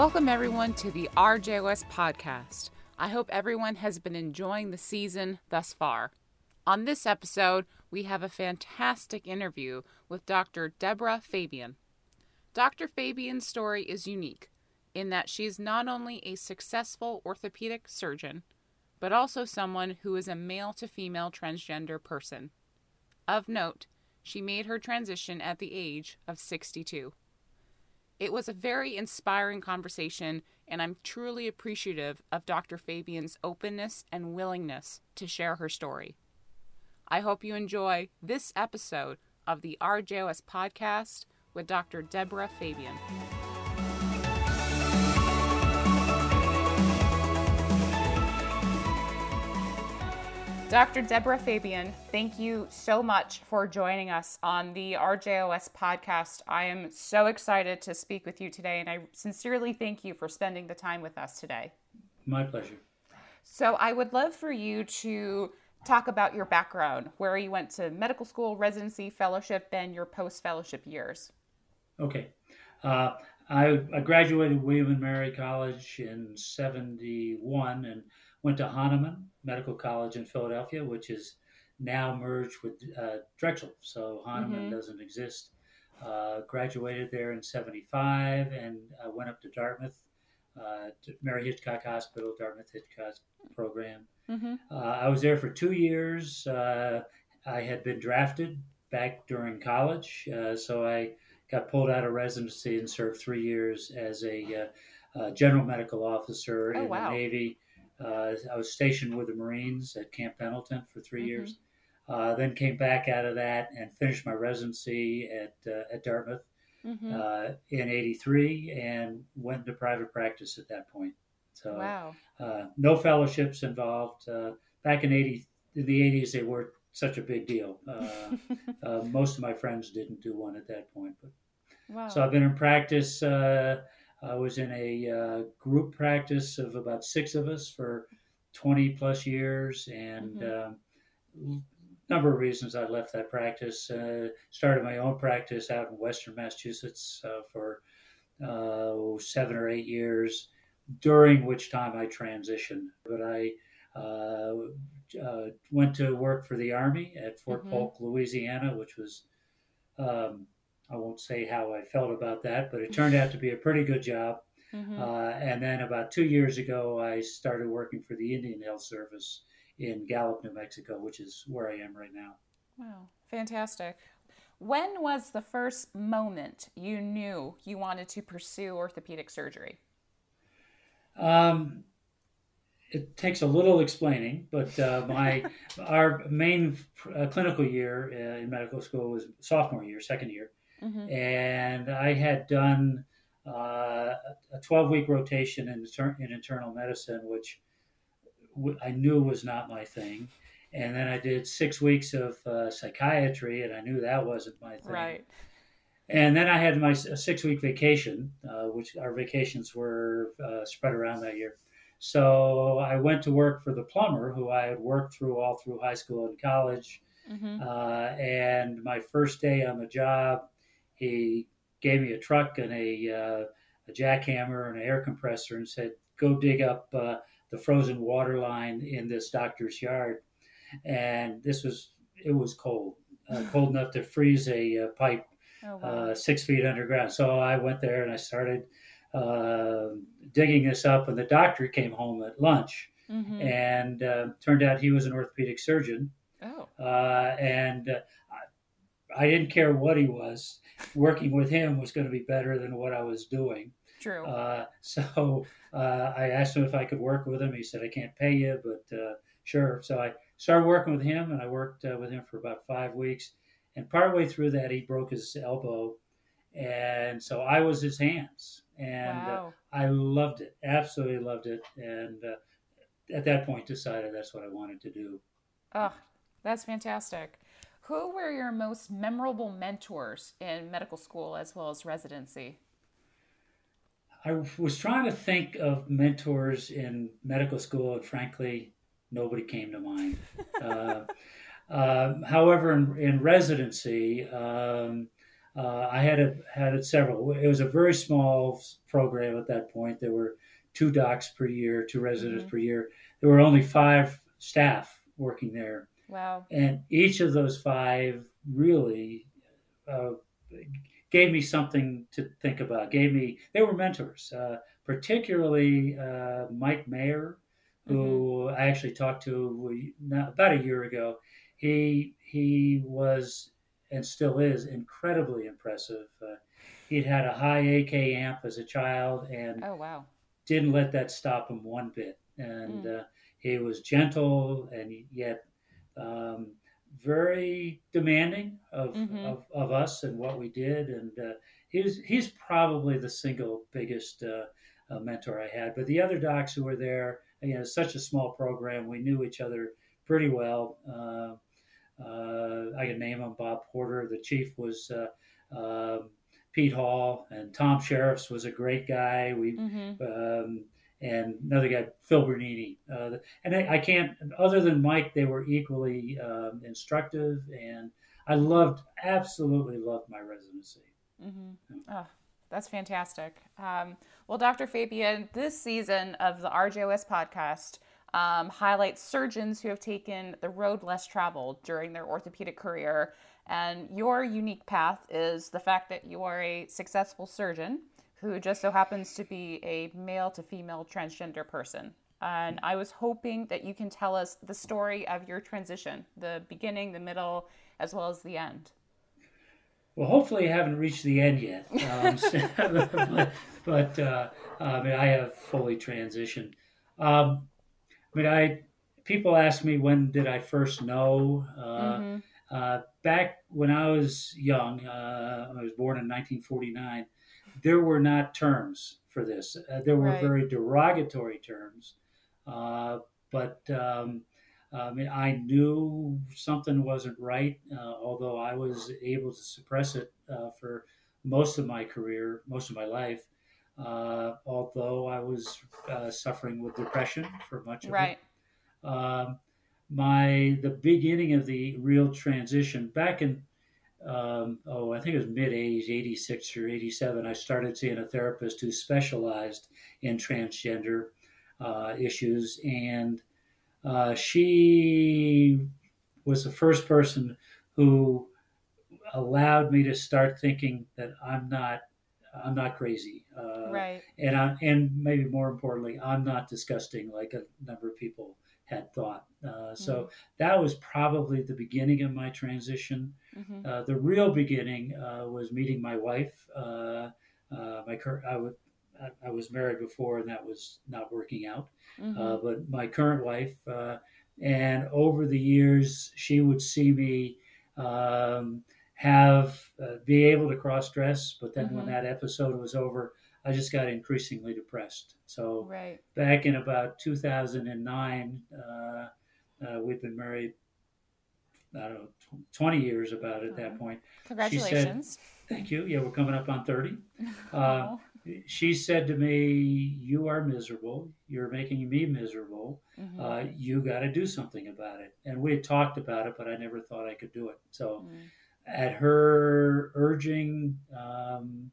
Welcome, everyone, to the RJOS podcast. I hope everyone has been enjoying the season thus far. On this episode, we have a fantastic interview with Dr. Deborah Fabian. Dr. Fabian's story is unique in that she is not only a successful orthopedic surgeon, but also someone who is a male to female transgender person. Of note, she made her transition at the age of 62. It was a very inspiring conversation, and I'm truly appreciative of Dr. Fabian's openness and willingness to share her story. I hope you enjoy this episode of the RJOS podcast with Dr. Deborah Fabian. Dr. Deborah Fabian, thank you so much for joining us on the RJOS podcast. I am so excited to speak with you today, and I sincerely thank you for spending the time with us today. My pleasure. So, I would love for you to talk about your background, where you went to medical school, residency, fellowship, and your post fellowship years. Okay. Uh, I, I graduated William and Mary College in 71 and went to Hahnemann Medical College in Philadelphia, which is now merged with uh, Drexel. So Hahnemann mm-hmm. doesn't exist. Uh, graduated there in 75 and uh, went up to Dartmouth, uh, to Mary Hitchcock Hospital, Dartmouth Hitchcock program. Mm-hmm. Uh, I was there for two years. Uh, I had been drafted back during college, so I got pulled out of residency and served three years as a general medical officer oh, in wow. the Navy uh, I was stationed with the Marines at Camp Pendleton for 3 mm-hmm. years. Uh, then came back out of that and finished my residency at uh, at Dartmouth mm-hmm. Uh, in '83 and went into private practice at that point. So wow. Uh, no fellowships involved. Uh, back in '80, in the '80s, they weren't such a big deal. most of my friends didn't do one at that point, but wow. so I've been in practice I was in a uh, group practice of about six of us for 20 plus years, and mm-hmm. uh, number of reasons I left that practice. Uh, started my own practice out in Western Massachusetts uh, for uh, seven or eight years, during which time I transitioned. But I uh, went to work for the Army at Fort mm-hmm. Polk, Louisiana, which was um, I won't say how I felt about that, but it turned out to be a pretty good job. Mm-hmm. Uh, and then about two years ago, I started working for the Indian Health Service in Gallup, New Mexico, which is where I am right now. Wow, fantastic. When was the first moment you knew you wanted to pursue orthopedic surgery? Um, it takes a little explaining, but uh, my our main uh, clinical year uh, in medical school was sophomore year, second year, Mm-hmm. And I had done uh, a 12 week rotation in, in internal medicine, which I knew was not my thing. And then I did six weeks of uh, psychiatry, and I knew that wasn't my thing. Right. And then I had my six week vacation, uh, which our vacations were uh, spread around that year. So I went to work for the plumber who I had worked through all through high school and college. Mm-hmm. Uh, and my first day on the job, he gave me a truck and a, uh, a jackhammer and an air compressor and said, "Go dig up uh, the frozen water line in this doctor's yard." And this was it was cold, uh, cold enough to freeze a uh, pipe oh, wow. Uh, six feet underground. So I went there and I started uh, digging this up, and the doctor came home at lunch. Mm-hmm. And turned out he was an orthopedic surgeon. Oh. and I didn't care what he was. Working with him was going to be better than what I was doing. True. Uh, so uh, I asked him if I could work with him. He said, I can't pay you, but uh, sure. So I started working with him, and I worked uh, with him for about five weeks. And partway through that, he broke his elbow. And so I was his hands. And uh, wow. I loved it, absolutely loved it. And uh, at that point, decided that's what I wanted to do. Oh, that's fantastic. Who were your most memorable mentors in medical school as well as residency? I was trying to think of mentors in medical school, and frankly, nobody came to mind. uh, uh, however, in, in residency, um, uh, I had a, had several. It was a very small program at that point. There were two docs per year, two residents Mhm. per year. There were only five staff working there, Wow. and each of those five really uh, gave me something to think about. Gave me they were mentors, uh, particularly uh, Mike Mayor, who I actually talked to about a year ago. He he was and still is incredibly impressive. Uh, he'd had a high AK amp as a child and Oh wow. didn't let that stop him one bit. And uh, he was gentle and yet um, very demanding of, Mhm. of, of us and what we did. And uh, he was, he's probably the single biggest uh, uh, mentor I had. But the other docs who were there, you know, such a small program, we knew each other pretty well. Uh, uh, I can name them Bob Porter. The chief was uh, um Pete Hall, and Tom Sheriffs was a great guy. We Mm-hmm. um, and another guy, Phil Bernini. Uh, and I, I can't, other than Mike, they were equally um, instructive, and I loved, absolutely loved my residency. Mm-hmm. Oh, that's fantastic. Um, well, Dr. Fabian, this season of the RJOS podcast um, highlights surgeons who have taken the road less traveled during their orthopedic career. And your unique path is the fact that you are a successful surgeon who just so happens to be a male to female transgender person. And I was hoping that you can tell us the story of your transition, the beginning, the middle, as well as the end. Well, hopefully, I haven't reached the end yet. Um, but but uh, I mean, I have fully transitioned. Um, I mean, I people ask me when did I first know. Uh, hmm uh, back when I was young, uh, I was born in 1949. There were not terms for this. Uh, there were Right. very derogatory terms, uh, but um, I mean, I knew something wasn't right. Uh, although I was able to suppress it uh, for most of my career, most of my life. Uh, although I was uh, suffering with depression for much of it Right. um, my the beginning of the real transition back in um, oh I think it was mid 80s 86 or 87 I started seeing a therapist who specialized in transgender uh, issues and uh, she was the first person who allowed me to start thinking that I'm not I'm not crazy uh, Right. and I, and maybe more importantly, I'm not disgusting like a number of people had thought. Uh, so that was probably the beginning of my transition. hmm Uh, the real beginning uh, was meeting my wife. Uh, uh, my cur- I, would, I, I was married before, and that was not working out. hmm Uh, but my current wife, uh, and over the years, she would see me um, have uh, be able to cross dress. But then when Mhm. that episode was over, I just got increasingly depressed. So Right. back in about 2009, uh, uh, we'd been married. I don't know, tw- 20 years about at that point. Congratulations. Thank you. Yeah, we're coming up on 30 uh, she said to me, "You are miserable. You're making me miserable. Mhm. Uh, you got to do something about it." And we had talked about it, but I never thought I could do it. So, Mm. at her urging, um,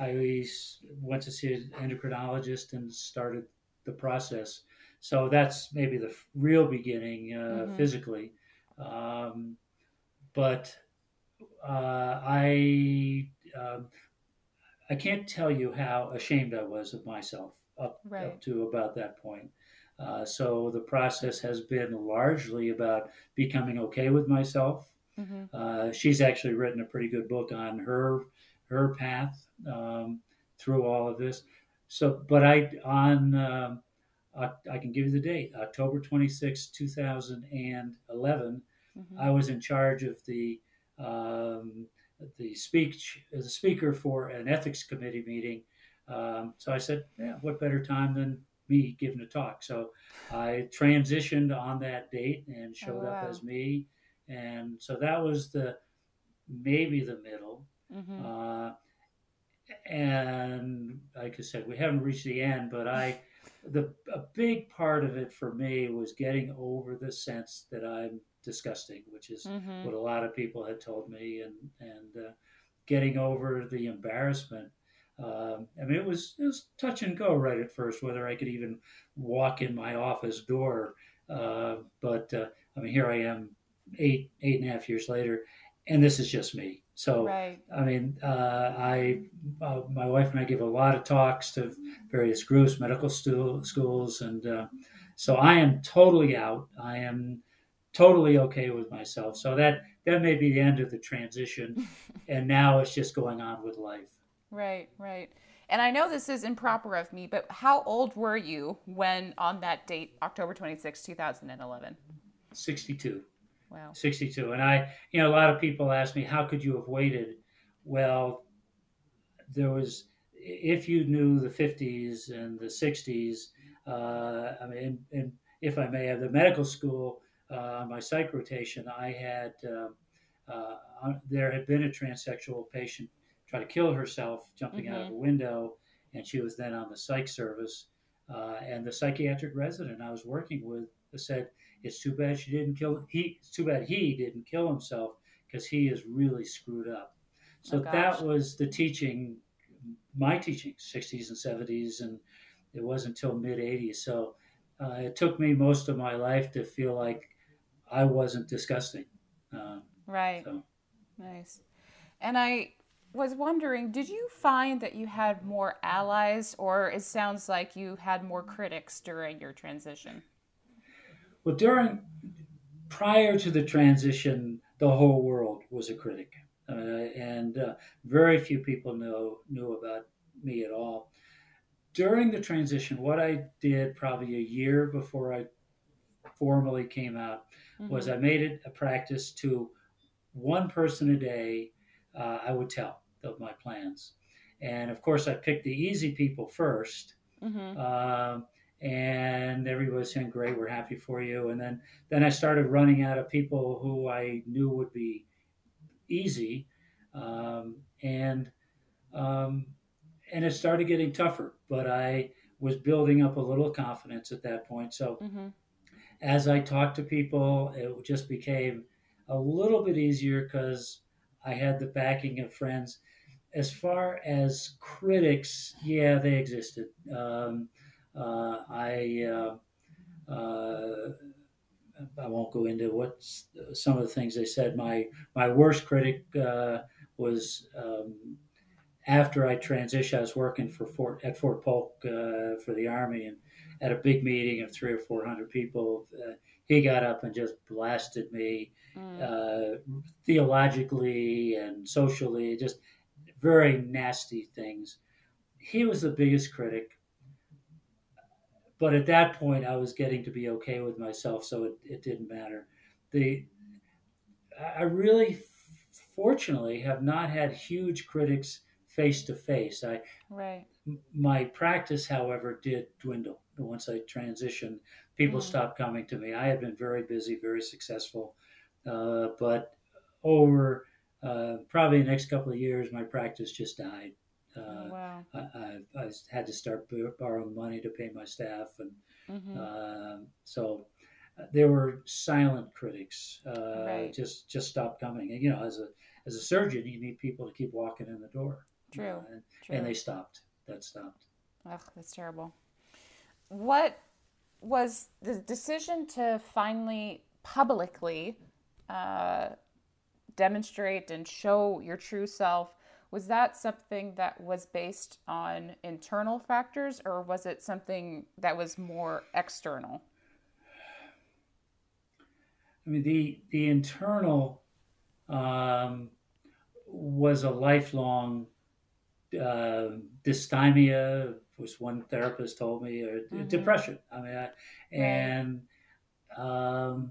I went to see an endocrinologist and started the process. So that's maybe the real beginning uh, Mhm. physically. Um, but uh, I um, I can't tell you how ashamed I was of myself up, Right. up to about that point. Uh, so the process has been largely about becoming okay with myself. Mhm. Uh, she's actually written a pretty good book on her her path um, through all of this. So, but I on um, I, I can give you the date, October twenty sixth, two 2011. Mhm. I was in charge of the um, the speech the speaker for an ethics committee meeting. Um, so I said, "Yeah, what better time than me giving a talk?" So I transitioned on that date and showed up wow. as me, and so that was the maybe the middle. Mhm. Uh, and like I said, we haven't reached the end, but I, the a big part of it for me was getting over the sense that I'm disgusting, which is Mhm. what a lot of people had told me, and and uh, getting over the embarrassment. Um, I mean, it was it was touch and go right at first whether I could even walk in my office door. Uh, but uh, I mean, here I am, eight eight and a half years later, and this is just me. So right. I mean, uh, I uh, my wife and I give a lot of talks to various groups, medical stu- schools, and uh, so I am totally out. I am totally okay with myself. So that that may be the end of the transition, and now it's just going on with life. Right, right. And I know this is improper of me, but how old were you when on that date, October 26, 2011? 62. Wow. 62. And I, you know, a lot of people ask me, how could you have waited? Well, there was, if you knew the 50s and the 60s, uh, I mean, and if I may have the medical school uh, my psych rotation, I had, uh, uh, there had been a transsexual patient try to kill herself jumping mm-hmm. out of mm-hmm. a window, and she was then on the psych service. Uh, and the psychiatric resident I was working with said, "It's too bad she didn't kill he. It's too bad he didn't kill himself because he is really screwed up." So oh, that was the teaching, my teaching, 60s and 70s, and it wasn't until mid 80s. So uh, it took me most of my life to feel like I wasn't disgusting. Uh, right. So. Nice. And I was wondering, did you find that you had more allies, or it sounds like you had more critics during your transition? Well, during prior to the transition, the whole world was a critic, uh, and uh, very few people know knew about me at all. During the transition, what I did probably a year before I formally came out mm-hmm. was I made it a practice to one person a day uh, I would tell of my plans. And of course, I picked the easy people 1st mm-hmm. And everybody was saying, "Great, we're happy for you." And then, then I started running out of people who I knew would be easy, um, and um, and it started getting tougher. But I was building up a little confidence at that point. So, mm-hmm. as I talked to people, it just became a little bit easier because I had the backing of friends. As far as critics, yeah, they existed. Um, I uh, uh, I won't go into what some of the things they said. My my worst critic uh, was um, after I transitioned. I was working for Fort at Fort Polk uh, for the Army, and at a big meeting of three or four hundred people, uh, he got up and just blasted me mm. uh, theologically and socially, just very nasty things. He was the biggest critic. But at that point, I was getting to be okay with myself, so it, it didn't matter. The I really, fortunately, have not had huge critics face to face. I right. My practice, however, did dwindle once I transitioned. People mm. stopped coming to me. I had been very busy, very successful, uh, but over uh, probably the next couple of years, my practice just died. Uh, oh, wow. I, I, I, had to start borrowing money to pay my staff, and mm-hmm. Uh, so uh, there were silent critics. Uh, right. Just just stopped coming. And you know, as a as a surgeon, you need people to keep walking in the door. True. and, True. and they stopped. That stopped. Ugh, that's terrible. What was the decision to finally publicly uh, demonstrate and show your true self was that something that was based on internal factors or was it something that was more external? I mean the the internal um, was a lifelong uh, dysthymia was one therapist told me or mm-hmm. depression. I mean I, and um,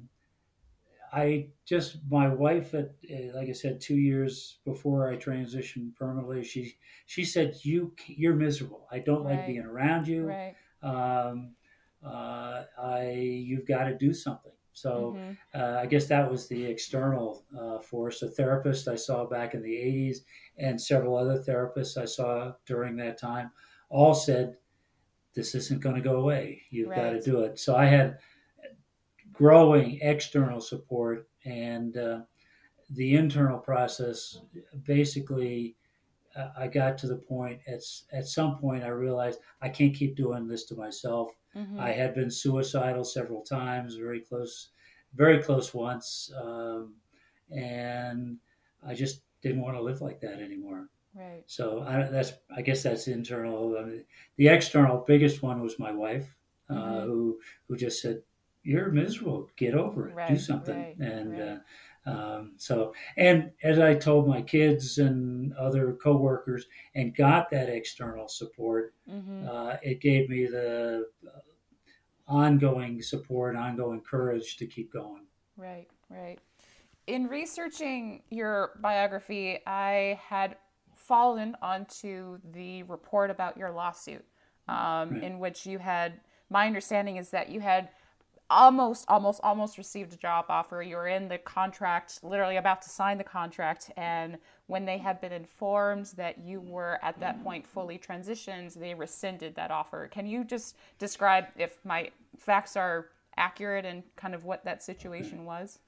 I just my wife at eh, like I said two years before I transitioned permanently. She she said you you're miserable. I don't right. like being around you. Right. Um, uh, I you've got to do something. So mm-hmm. uh, I guess that was the external uh, force. A therapist I saw back in the '80s and several other therapists I saw during that time all said this isn't going to go away. You've right. got to do it. So I had growing external support and uh, the internal process basically uh, I got to the point at at some point I realized I can't keep doing this to myself. Mm-hmm. I had been suicidal several times, very close, very close once, um, and I just didn't want to live like that anymore. Right. So I, that's I guess that's internal. I mean, the external biggest one was my wife, uh, mm-hmm. who who just said, "You're miserable. Get over it. Right, Do something." Right, and right. Uh, um, so, and as I told my kids and other coworkers, and got that external support, mm-hmm. uh, it gave me the uh, ongoing support, ongoing courage to keep going. Right, right. In researching your biography, I had fallen onto the report about your lawsuit, um, in which you had. My understanding is that you had almost almost almost received a job offer. You were in the contract literally about to sign the contract and when they had been informed that you were at that point fully transitioned they rescinded that offer. Can you just describe if my facts are accurate and kind of what that situation was?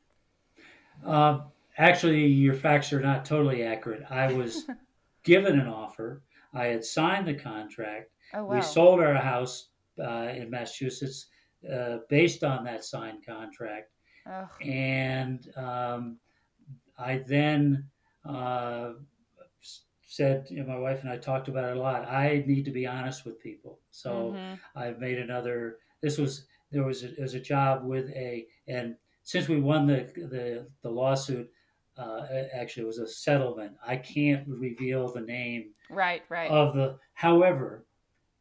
Uh, actually your facts are not totally accurate. I was given an offer. I had signed the contract. Oh, wow. we sold our house uh, in massachusetts uh, based on that signed contract. Ugh. And um, I then uh, said, you know, my wife and I talked about it a lot. I need to be honest with people. So mm-hmm. I've made another. This was there was a, there was a job with a and since we won the the, the lawsuit, uh, actually it was a settlement. I can't reveal the name. Right, right. Of the. However,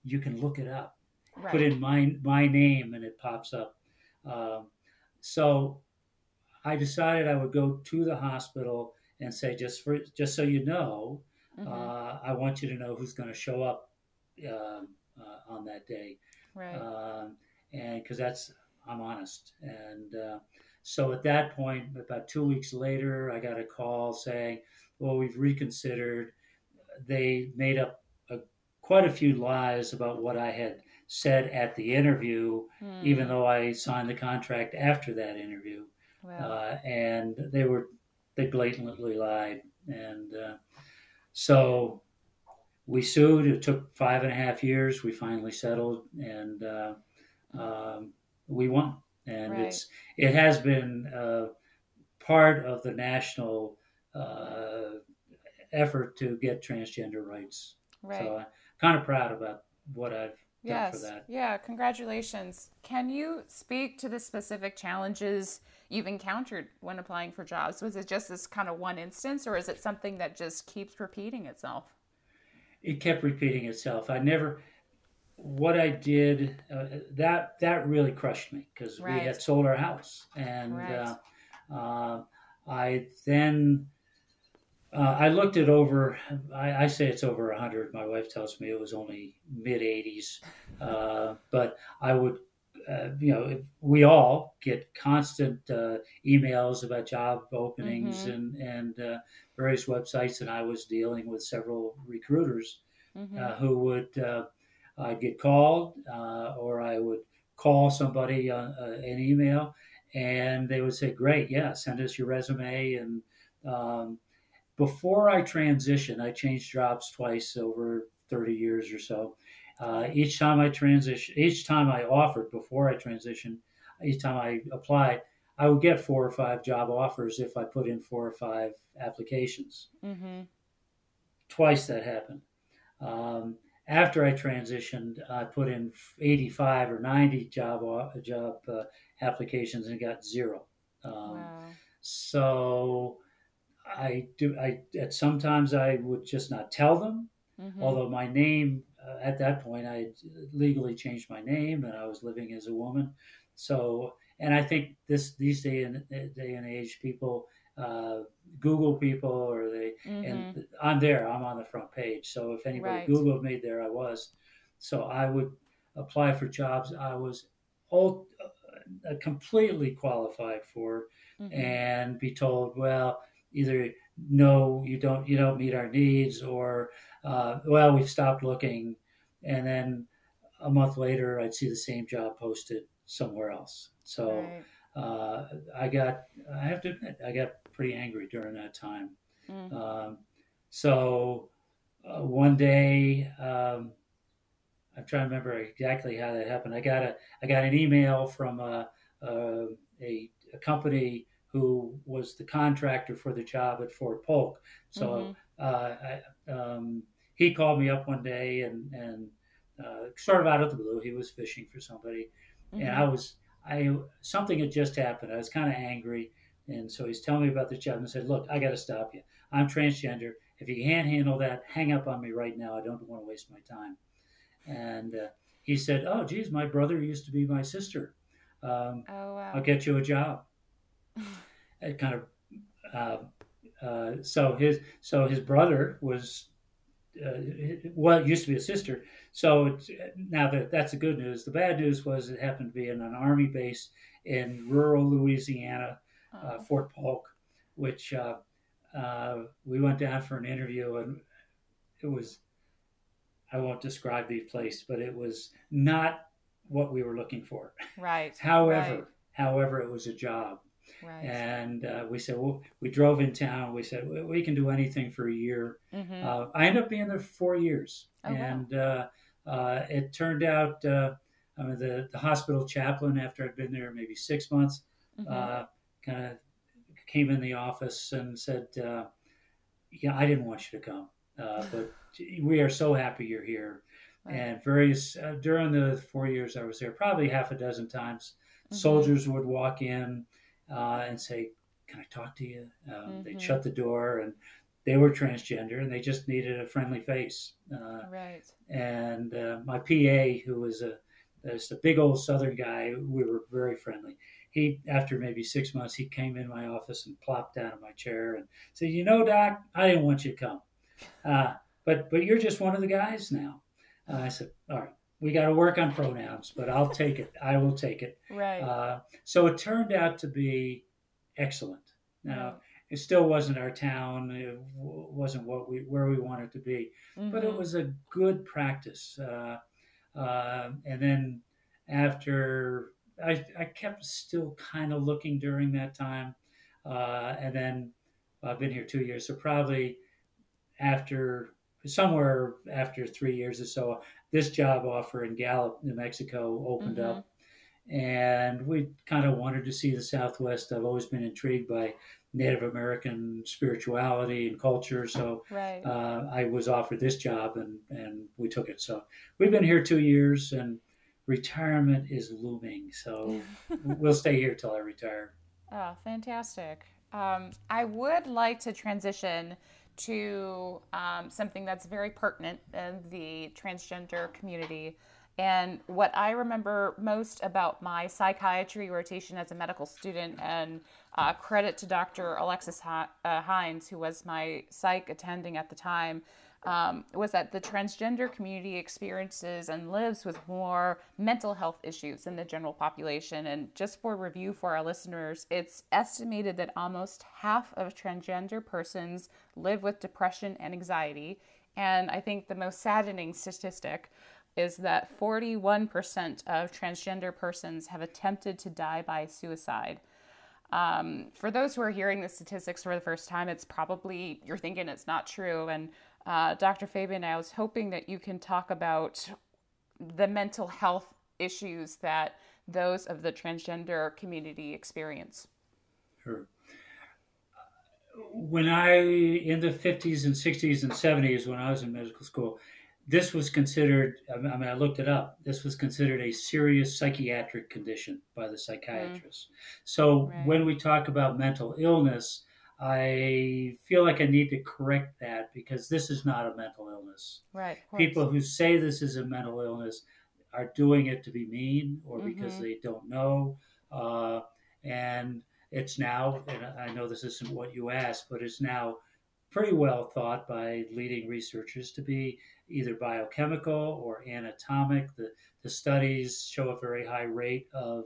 you can look it up right. put in my my name and it pops up. Um, so I decided I would go to the hospital and say, just for just so you know, mm-hmm. uh, I want you to know who's going to show up uh, uh, on that day, right? Um, and because that's I'm honest, and uh, so at that point, about two weeks later, I got a call saying, "Well, we've reconsidered." They made up a, quite a few lies about what I had said at the interview, mm. even though I signed the contract after that interview. Wow. Uh, and they were they blatantly lied, and uh, so we sued. It took five and a half years. We finally settled, and uh, um, we won. And right. it's it has been uh, part of the national uh, effort to get transgender rights. Right. So I'm kind of proud about what I've yes. Yeah, congratulations. Can you speak to the specific challenges you've encountered when applying for jobs? Was it just this kind of one instance, or is it something that just keeps repeating itself? It kept repeating itself. I never. What I did uh, that that really crushed me because right. we had sold our house, and right. uh, uh, I then uh, I looked it over. I, I, say it's over 100. My wife tells me it was only mid 80s. Uh, but I would, uh, you know, we all get constant uh, emails about job openings mm-hmm. and, and uh, various websites. And I was dealing with several recruiters mm-hmm. Uh, who would, I'd get called or I would call somebody on an email and they would say, Great, yeah, send us your resume. And, um, before I transitioned, I changed jobs twice over 30 years or so. Uh, each time I transition, each time I offered before I transitioned, each time I applied, I would get four or five job offers if I put in four or five applications. Mm-hmm. Twice that happened. Um, after I transitioned, I put in 85 or 90 job job uh, applications and got zero. Um, wow. So I do. I at sometimes I would just not tell them. Mm-hmm. Although my name uh, at that point I legally changed my name and I was living as a woman. So and I think this these day and day and age people uh, Google people or they mm-hmm. and I'm there. I'm on the front page. So if anybody right. Googled me, there I was. So I would apply for jobs I was all, uh, completely qualified for, mm-hmm. and be told, well either no, you don't you don't meet our needs, or uh, well, we've stopped looking, and then a month later, I'd see the same job posted somewhere else. So right. uh, I got I have to admit I got pretty angry during that time. Mm-hmm. Um, so uh, one day, um, I'm trying to remember exactly how that happened. I got a I got an email from a, a, a, a company who was the contractor for the job at Fort Polk. So mm-hmm. uh, I, um, he called me up one day and and uh, sort of out of the blue, he was fishing for somebody, mm-hmm. and I was I something had just happened. I was kind of angry, and so he's telling me about the job and said, "Look, I got to stop you. I'm transgender. If you can't handle that, hang up on me right now. I don't want to waste my time." And uh, he said, "Oh, geez, my brother used to be my sister. Um, oh, wow. I'll get you a job." It kind of uh, uh, so his so his brother was uh, well, used to be a sister. So now that that's the good news. The bad news was it happened to be in an army base in rural Louisiana, uh, oh. Fort Polk, which uh, uh, we went down for an interview, and it was. I won't describe the place, but it was not what we were looking for. Right. however, right. however, it was a job. Right. And uh, we said, well, we drove in town. We said, we, we can do anything for a year. Mm-hmm. Uh, I ended up being there for four years. Oh, and wow. Uh, uh, it turned out uh, I mean, the, the hospital chaplain, after I'd been there maybe six months, mm-hmm. kind of came in the office and said, yeah, I didn't want you to come, but we are so happy you're here. Right. And various, during the four years I was there, probably half a dozen times, mm-hmm. soldiers would walk in uh, and say, "Can I talk to you?" Um, mm-hmm. They'd shut the door, and they were transgender, and they just needed a friendly face. Uh, right. And uh, my PA, who was a just a big old Southern guy, we were very friendly. He, after maybe six months, he came in my office and plopped down in my chair and said, "You know, Doc, I didn't want you to come, uh, but but you're just one of the guys now." Uh, I said, "All right." We got to work on pronouns, but I'll take it. I will take it. Right. Uh, so it turned out to be excellent. Now it still wasn't our town. It wasn't what we where we wanted to be, mm-hmm. but it mm-hmm. was a good practice. Uh, uh, and then after I, I kept still kind of looking during that time, uh, and then I've been here two years, so probably after somewhere after three years or so, this job offer in Gallup, New Mexico, opened mm-hmm. up, and we kind of wanted to see the Southwest. I've always been intrigued by Native American spirituality and culture, so right. uh, I was offered this job, and and we took it. So we've been here two years, and retirement is looming. So we'll stay here till I retire. Oh, fantastic! Um, I would like to transition to um, something that's very pertinent in the transgender community. And what I remember most about my psychiatry rotation as a medical student, and uh, credit to Dr. Alexis uh, Hines, who was my psych attending at the time, um, was that the transgender community experiences and lives with more mental health issues than the general population. And just for review for our listeners, it's estimated that almost half of transgender persons live with depression and anxiety. And I think the most saddening statistic is that 41% of transgender persons have attempted to die by suicide. Um, for those who are hearing the statistics for the first time, it's probably you're thinking it's not true. And uh, Dr. Fabian, I was hoping that you can talk about the mental health issues that those of the transgender community experience. Sure. When I, in the 50s and 60s and 70s, when I was in medical school, this was considered, I mean, I looked it up, this was considered a serious psychiatric condition by the psychiatrists. Mm. So right. when we talk about mental illness, I feel like I need to correct that because this is not a mental illness. Right. People who say this is a mental illness are doing it to be mean or mm-hmm. because they don't know. Uh, and it's now, and I know this isn't what you asked, but it's now pretty well thought by leading researchers to be either biochemical or anatomic. The, the studies show a very high rate of,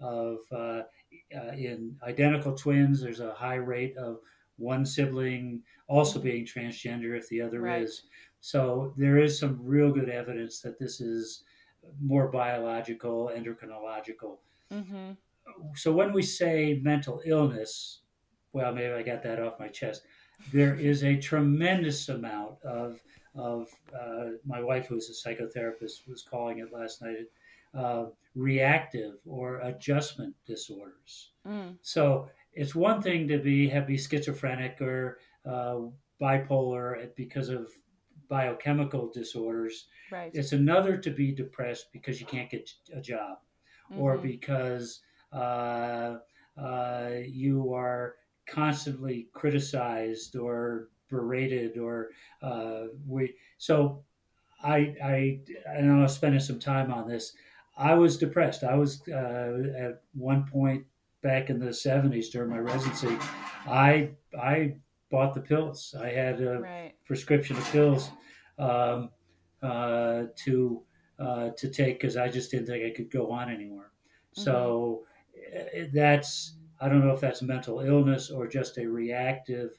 of uh, uh, in identical twins, there's a high rate of one sibling also being transgender if the other right. is. So there is some real good evidence that this is more biological, endocrinological. Mm-hmm. So when we say mental illness, well, maybe I got that off my chest. There is a tremendous amount of of uh, my wife, who's a psychotherapist, was calling it last night. Uh, reactive or adjustment disorders. Mm. So it's one thing to be have be schizophrenic or uh, bipolar because of biochemical disorders. Right. It's another to be depressed because you can't get a job, mm-hmm. or because uh, uh, you are constantly criticized or berated, or uh, we. So, I I I know I'm spending some time on this. I was depressed. I was uh, at one point back in the 70s during my residency. I I bought the pills. I had a right. prescription of pills um, uh, to uh, to take because I just didn't think I could go on anymore. Mm-hmm. So eh, that's I don't know if that's mental illness or just a reactive.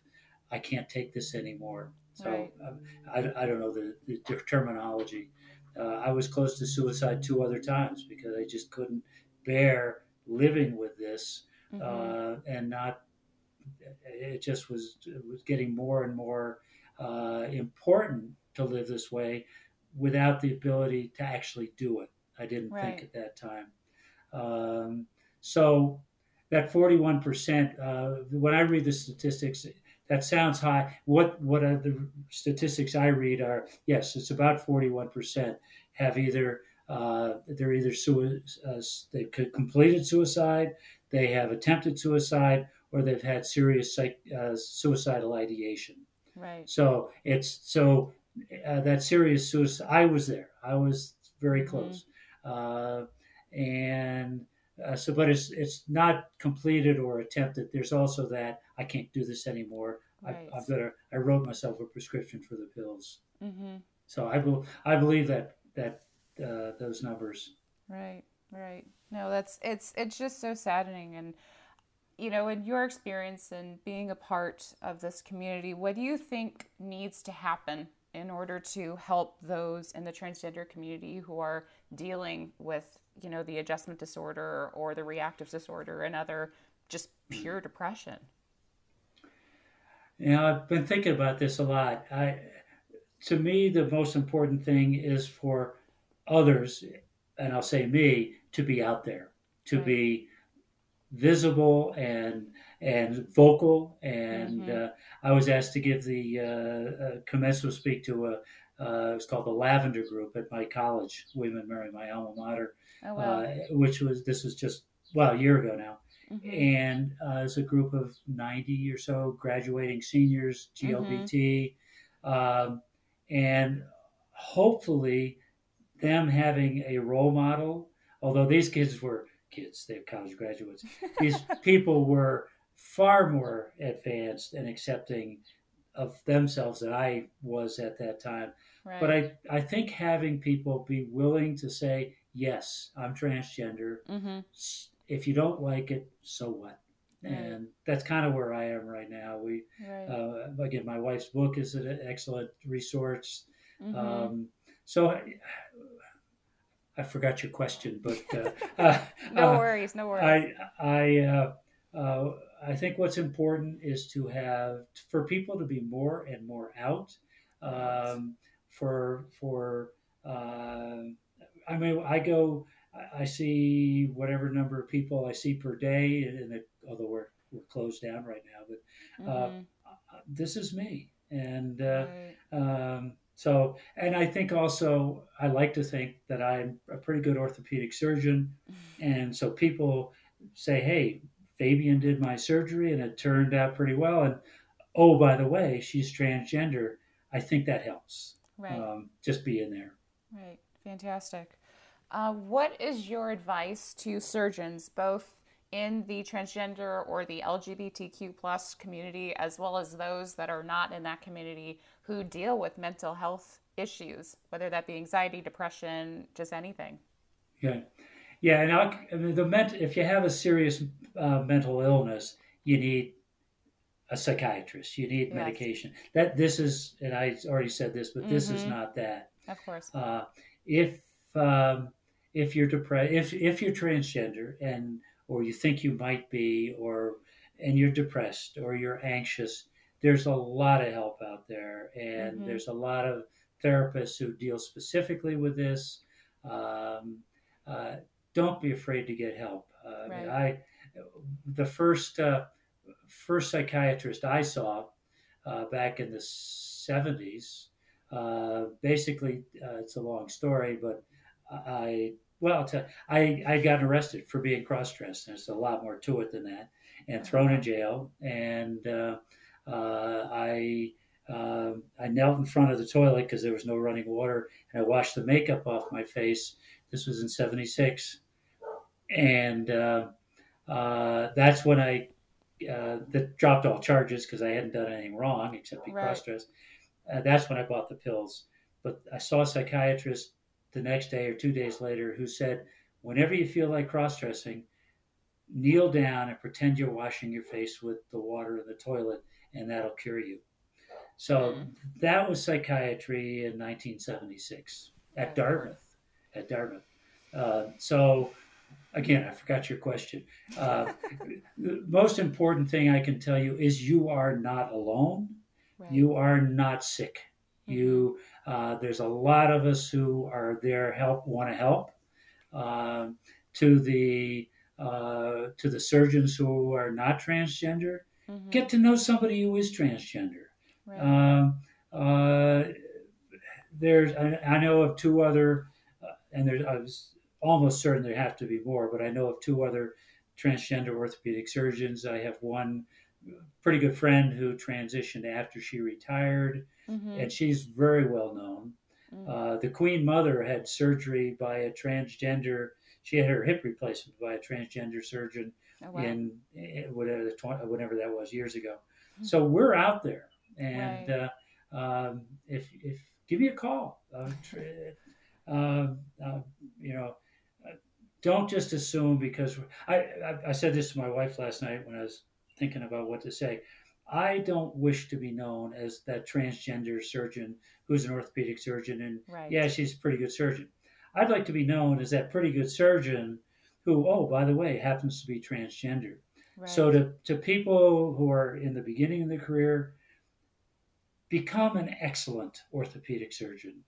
I can't take this anymore. So right. Um, I, I, don't know the, the terminology. Uh, I was close to suicide two other times because I just couldn't bear living with this mm-hmm. uh, and not. It just was it was getting more and more uh, important to live this way without the ability to actually do it. I didn't right. think at that time. Um, so that 41%, uh, when I read the statistics, that sounds high. What what are the statistics I read are yes, it's about 41% have either uh, they're either sui- uh, they've completed suicide, they have attempted suicide, or they've had serious psych, uh, suicidal ideation. Right. So it's so uh, that serious suicide. I was there. I was very mm-hmm. close, mm-hmm. and uh, so, but it's it's not completed or attempted. There's also that I can't do this anymore. Right. I, got to, I wrote myself a prescription for the pills. Mm-hmm. So I will. I believe that that uh, those numbers. Right. Right. No, that's it's it's just so saddening and you know, in your experience and being a part of this community, what do you think needs to happen in order to help those in the transgender community who are dealing with, you know, the adjustment disorder or the reactive disorder and other just pure depression? You know, I've been thinking about this a lot. I, to me, the most important thing is for others, and I'll say me, to be out there, to right. be visible and and vocal. And mm-hmm. uh, I was asked to give the uh, uh, commencement speak to a uh, it's called the Lavender Group at my college, William and Mary, my alma mater, oh, wow. Uh, which was this was just well a year ago now. Mm-hmm. And uh, a group of 90 or so graduating seniors, GLBT, mm-hmm. um, and hopefully them having a role model. Although these kids were kids, they're college graduates. These people were far more advanced and accepting of themselves than I was at that time. Right. But I, I think having people be willing to say, yes, I'm transgender. Mm-hmm. If you don't like it, so what? Right. And that's kind of where I am right now. We, right. uh, again, my wife's book is an excellent resource. Mm-hmm. Um, so I forgot your question, but uh, uh, no uh, worries, no worries. I I uh, uh, I think what's important is to have for people to be more and more out. Um, for for uh, I mean, I go, I see whatever number of people I see per day, and it, although we're we're closed down right now, but mm-hmm. this is me, and right. um, so, and I think also, I like to think that I'm a pretty good orthopedic surgeon. And so people say, hey, Fabian did my surgery and it turned out pretty well. And oh, by the way, she's transgender. I think that helps. Right. Um, just being there. Right. Fantastic. Uh, what is your advice to surgeons, both in the transgender or the LGBTQ plus community, as well as those that are not in that community who deal with mental health issues, whether that be anxiety, depression, just anything. Yeah, yeah, and I, I mean, the ment- if you have a serious uh, mental illness, you need a psychiatrist. You need yes. medication. That this is, and I already said this, but mm-hmm. this is mm-hmm. not that. Of course. Uh, if um, if you're depressed, if if you're transgender and or you think you might be, or and you're depressed or you're anxious, there's a lot of help out there, and Mhm. there's a lot of therapists who deal specifically with this. Um, uh, don't be afraid to get help. Uh, I mean, I, the first uh, first psychiatrist I saw uh, back in the '70s. Uh, basically, uh, it's a long story, but I well, to, I I got arrested for being cross-dressed. There's a lot more to it than that, and thrown in jail. And uh, uh, I uh, I knelt in front of the toilet because there was no running water, and I washed the makeup off my face. This was in '76, and uh, uh, that's when I uh, that dropped all charges because I hadn't done anything wrong except be Right. cross-dressed. Uh, that's when I bought the pills. But I saw a psychiatrist the next day or two days later who said, whenever you feel like cross-dressing, kneel down and pretend you're washing your face with the water in the toilet, and that'll cure you. So Mm. that was psychiatry in 1976 at Dartmouth. At Dartmouth. Uh, so again, I forgot your question. Uh, the most important thing I can tell you is you are not alone. Right. You are not sick. Mhm. You uh, there's a lot of us who are there help want to help. Um, to the uh, to the surgeons who are not transgender, Mhm. get to know somebody who is transgender. Right. Um, uh, there's, I, I know of two other, uh, and there's, I was almost certain there have to be more, but I know of two other transgender orthopedic surgeons. I have one pretty good friend who transitioned after she retired, Mhm. and she's very well known. Mhm. Uh, the Queen Mother had surgery by a transgender. She had her hip replacement by a transgender surgeon Oh, wow. in, in whatever the tw- whatever that was years ago. Hmm. So we're out there, and Right. uh, um, if if give me a call, uh, uh, uh, you know, uh, don't just assume because I, I I said this to my wife last night when I was thinking about what to say. I don't wish to be known as that transgender surgeon who's an orthopedic surgeon and right. yeah, she's a pretty good surgeon. I'd like to be known as that pretty good surgeon who, oh, by the way, happens to be transgender. Right. So to, to people who are in the beginning of the career, become an excellent orthopedic surgeon.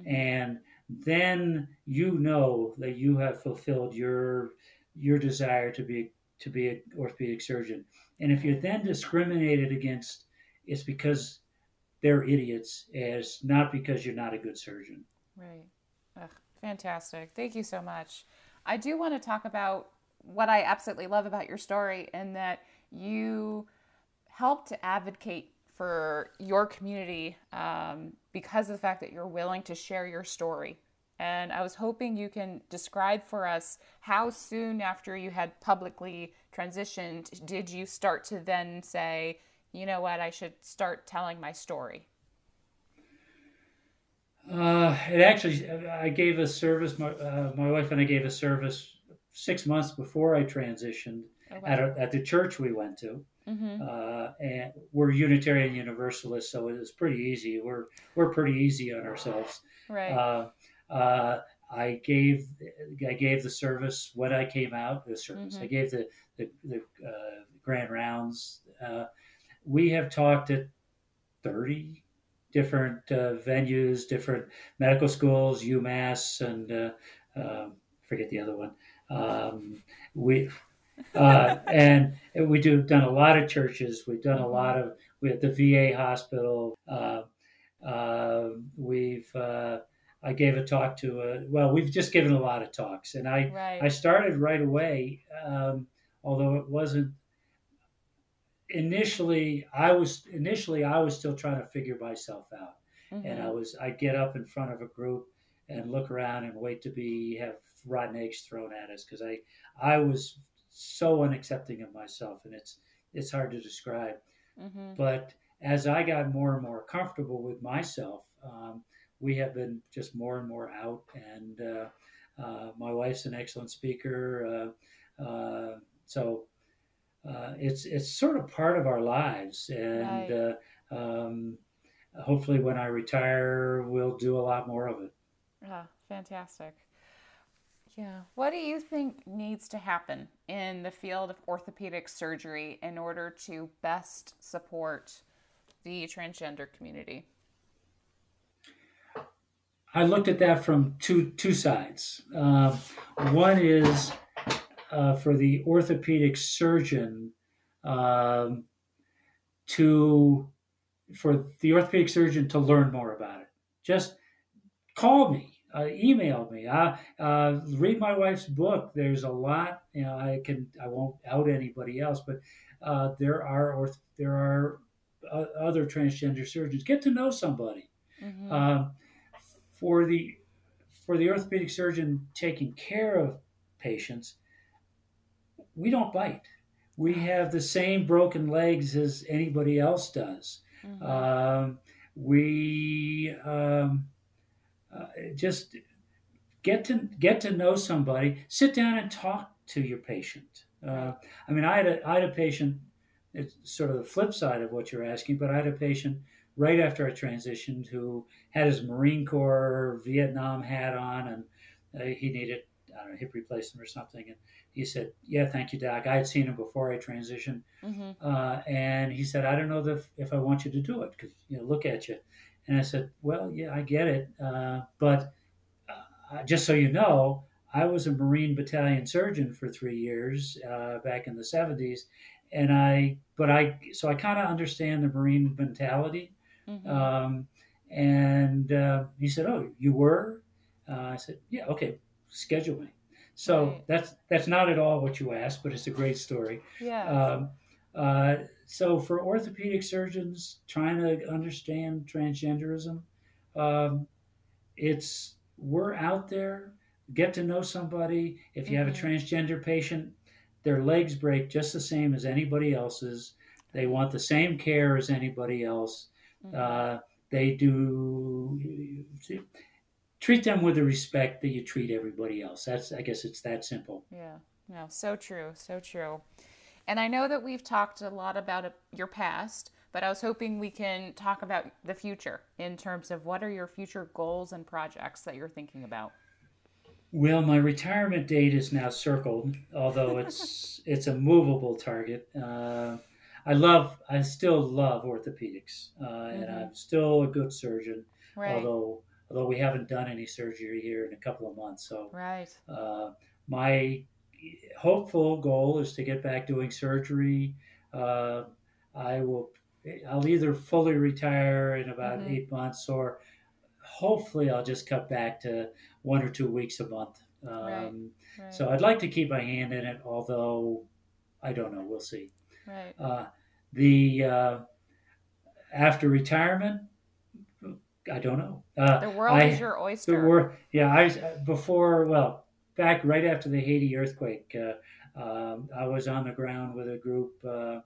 Mhm. And then you know that you have fulfilled your your desire to be to be an orthopedic surgeon. And if you're then discriminated against, it's because they're idiots, as not because you're not a good surgeon. Right. Ugh, fantastic. Thank you so much. I do want to talk about what I absolutely love about your story and that you help to advocate for your community um, because of the fact that you're willing to share your story. And I was hoping you can describe for us how soon after you had publicly transitioned did you start to then say, you know what, I should start telling my story? Uh, it actually, I gave a service. My uh, my wife and I gave a service six months before I transitioned Oh, at a, at the church we went to. mm-hmm. Uh, and we're Unitarian Universalists, so it was pretty easy. We're we're pretty easy on ourselves. Right. Uh, uh, I gave I gave the service when I came out. The service Mhm. I gave the the, the uh, grand rounds. Uh, we have talked at thirty different uh, venues, different medical schools, UMass, and uh, um, forget the other one. Um, we uh, and we do done a lot of churches. We've done a Mhm. lot of we at the VA hospital. Uh, uh, we've uh, I gave a talk to a, well, we've just given a lot of talks, and I right. I started right away, um, although it wasn't initially. I was initially I was still trying to figure myself out, and I Mhm. was I'd get up in front of a group and look around and wait to be have rotten eggs thrown at us because I I was so unaccepting of myself, and it's it's hard to describe. Mhm. But as I got more and more comfortable with myself, um, we have been just more and more out. And uh, uh, my wife's an excellent speaker, uh, uh, so uh, it's it's sort of part of our lives. And uh, um, hopefully, when I retire, we'll do a lot more of it. Ah, fantastic. Yeah. What do you think needs to happen in the field of orthopedic surgery in order to best support the transgender community? I looked at that from two two sides. Uh, one is uh, for the orthopedic surgeon um, to for the orthopedic surgeon to learn more about it. Just call me, uh, email me, uh, uh, read my wife's book. There's a lot. You know, I can I won't out anybody else, but uh, there are orth- there are uh, other transgender surgeons. Get to know somebody. Mm-hmm. For the for the orthopedic surgeon taking care of patients, we don't bite. We have the same broken legs as anybody else does. Mm-hmm. Um, we um, uh, just get to get to know somebody. Sit down and talk to your patient. Uh, I mean, I had a I had a patient. It's sort of the flip side of what you're asking, but I had a patient right after I transitioned who had his Marine Corps Vietnam hat on, and uh, he needed I don't know hip replacement or something, and he said, "Yeah, thank you, doc. I had seen him before I transitioned, mm-hmm. uh, and he said, I don't know if, if I want you to do it because you know, look at you." And I said, "Well, yeah, I get it, uh, but uh, just so you know, I was a Marine battalion surgeon for three years uh, back in the '70s, and I, but I, so I kind of understand the Marine mentality." Mm-hmm. Um, and uh, he said, "Oh, you were?" Uh, I said, "Yeah, okay, schedule me." So right. that's that's not at all what you asked, but it's a great story. Yeah. Um, uh, so for orthopedic surgeons trying to understand transgenderism, um, it's we're out there. Get to know somebody. If you mm-hmm. have a mm-hmm. transgender patient, their legs break just the same as anybody else's. They want the same care as anybody else. Mm-hmm. Uh, they do treat them with the respect that you treat everybody else. That's I guess it's that simple. Yeah. No, so true, so true. And I know that we've talked a lot about your past, but I was hoping we can talk about the future in terms of what are your future goals and projects that you're thinking about. Well, my retirement date is now circled, although it's it's a movable target. Uh, I love, I still love orthopedics, uh, mm-hmm. and I'm still a good surgeon. Right. Although although we haven't done any surgery here in a couple of months. So, right. Uh, my hopeful goal is to get back doing surgery. Uh, I will. I'll either fully retire in about mm-hmm. eight months, or hopefully I'll just cut back to one or two weeks a month. Um, right. Right. So I'd like to keep my hand in it, although I don't know. We'll see. Right. Uh, the uh, after retirement, I don't know. Uh, the world I, is your oyster. The wor- yeah, I before well back right after the Haiti earthquake, uh, um, I was on the ground with a group uh,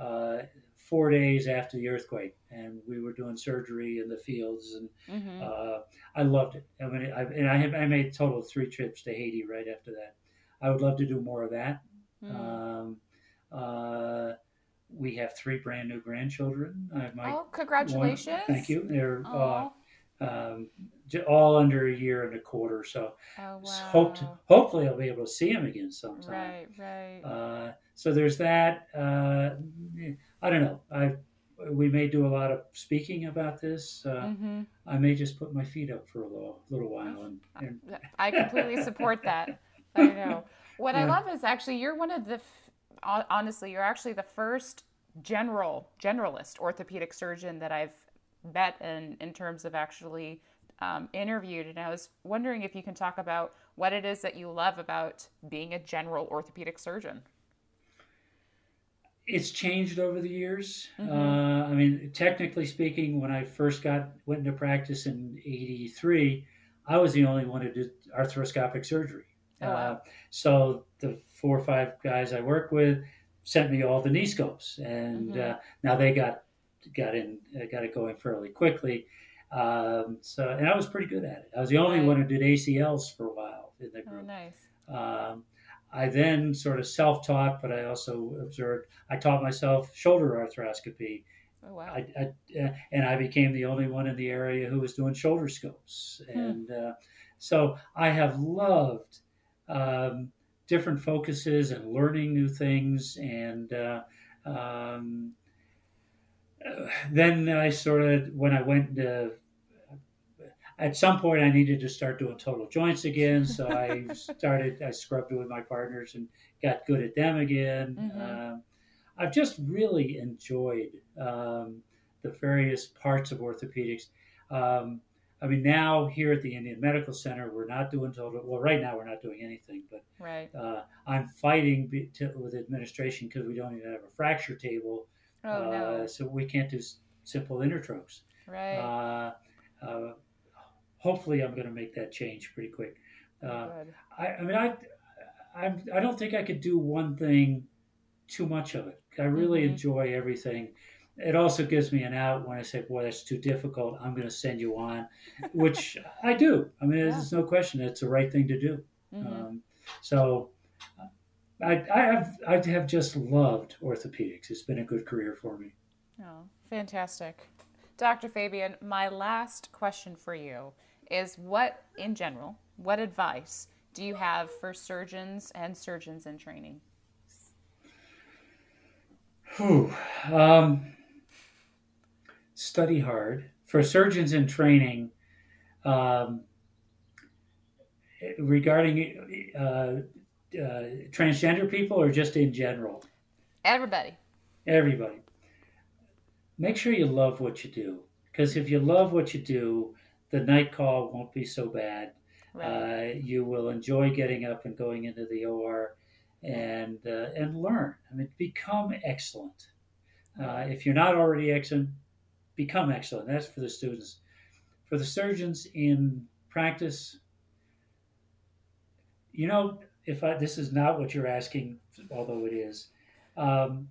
uh, four days after the earthquake, and we were doing surgery in the fields, and mm-hmm. Uh, I loved it. I mean, I, and I, have, I made total three trips to Haiti right after that. I would love to do more of that. Mm. Um, uh, we have three brand new grandchildren. oh, congratulations! One, thank you. They're uh, um, all under a year and a quarter. So, oh, wow. hope hopefully I'll be able to see them again sometime. Right, right. Uh, so there's that. Uh, I don't know. I we may do a lot of speaking about this. Uh, mm-hmm. I may just put my feet up for a little, little while. And, and... I completely support that. I know. What. I love is actually you're one of the honestly, you're actually the first general generalist orthopedic surgeon that I've met in in terms of actually um, interviewed. And I was wondering if you can talk about what it is that you love about being a general orthopedic surgeon. It's changed over the years. Mm-hmm. Uh, I mean, technically speaking, when I first got went into practice in '83, I was the only one who did arthroscopic surgery. Oh, wow. uh, so the four or five guys I work with sent me all the knee scopes, and mm-hmm. uh, now they got got in uh, got it going fairly quickly. Um, so, and I was pretty good at it. I was the only right. one who did ACLs for a while in the oh, group. Oh, nice. Um, I then sort of self-taught, but I also observed. I taught myself shoulder arthroscopy. Oh, wow. I, I, uh, and I became the only one in the area who was doing shoulder scopes, hmm. and uh, so I have loved um, different focuses and learning new things. And uh, um, then I sort of, when I went to, at some point I needed to start doing total joints again. So I started, I scrubbed with my partners and got good at them again. Mm-hmm. Uh, I've just really enjoyed um, the various parts of orthopedics. Um, I mean, now here at the Indian Medical Center, we're not doing total. Well, right now we're not doing anything, but right. uh, I'm fighting be, to, with administration because we don't even have a fracture table, oh, uh, no. so we can't do s- simple intertrocks. Right. Uh, uh hopefully, I'm going to make that change pretty quick. Uh, I, I, mean, I, I, I don't think I could do one thing too much of it. I really mm-hmm. enjoy everything it also gives me an out when I say, "Boy, that's too difficult. I'm going to send you on," which I do. I mean, yeah. there's no question it's the right thing to do. Mm-hmm. Um, so, I, I have I have just loved orthopedics. It's been a good career for me. Oh, fantastic, Dr. Fabian. My last question for you is: What, in general, what advice do you have for surgeons and surgeons in training? Whew. Um, study hard. For surgeons in training, um, regarding uh, uh, transgender people or just in general? Everybody. Everybody. Make sure you love what you do. Because if you love what you do, the night call won't be so bad. Right. Uh, you will enjoy getting up and going into the OR and uh, and learn. I mean, become excellent. Uh, if you're not already excellent, become excellent. That's for the students. For the surgeons in practice, you know, if I, this is not what you're asking, although it is, um,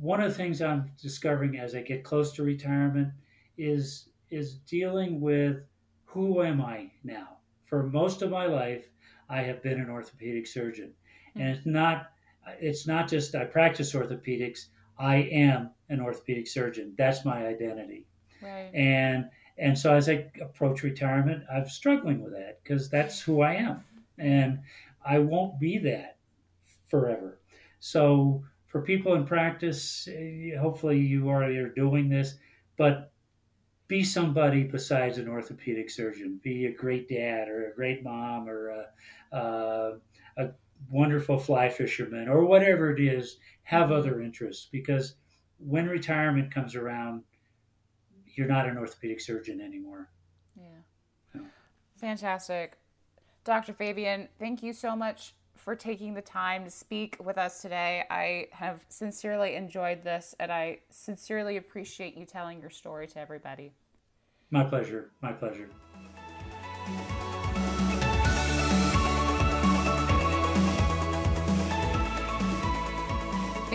one of the things I'm discovering as I get close to retirement is is dealing with who am I now. For most of my life, I have been an orthopedic surgeon, and it's not it's not just I practice orthopedics. I am an orthopedic surgeon. That's my identity. Right. And and so as I approach retirement, I'm struggling with that because that's who I am, and I won't be that forever. So for people in practice, eh, hopefully you already are doing this, but be somebody besides an orthopedic surgeon. Be a great dad or a great mom or a, uh, a wonderful fly fishermen or whatever it is. Have other interests because when retirement comes around, you're not an orthopedic surgeon anymore. Yeah. Fantastic. Dr. Fabian, thank you so much for taking the time to speak with us today. I have sincerely enjoyed this and I sincerely appreciate you telling your story to everybody. My pleasure. My pleasure.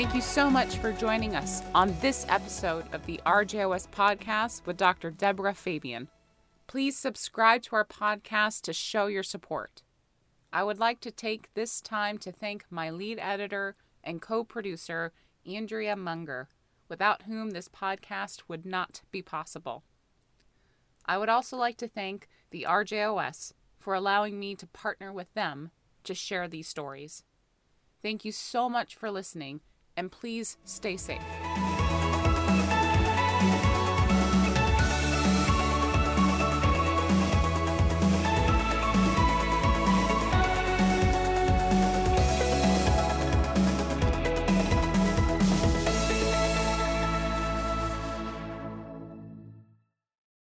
Thank you so much for joining us on this episode of the RJOS podcast with Dr. Deborah Fabian. Please subscribe to our podcast to show your support. I would like to take this time to thank my lead editor and co producer, Andrea Munger, without whom this podcast would not be possible. I would also like to thank the RJOS for allowing me to partner with them to share these stories. Thank you so much for listening and please stay safe.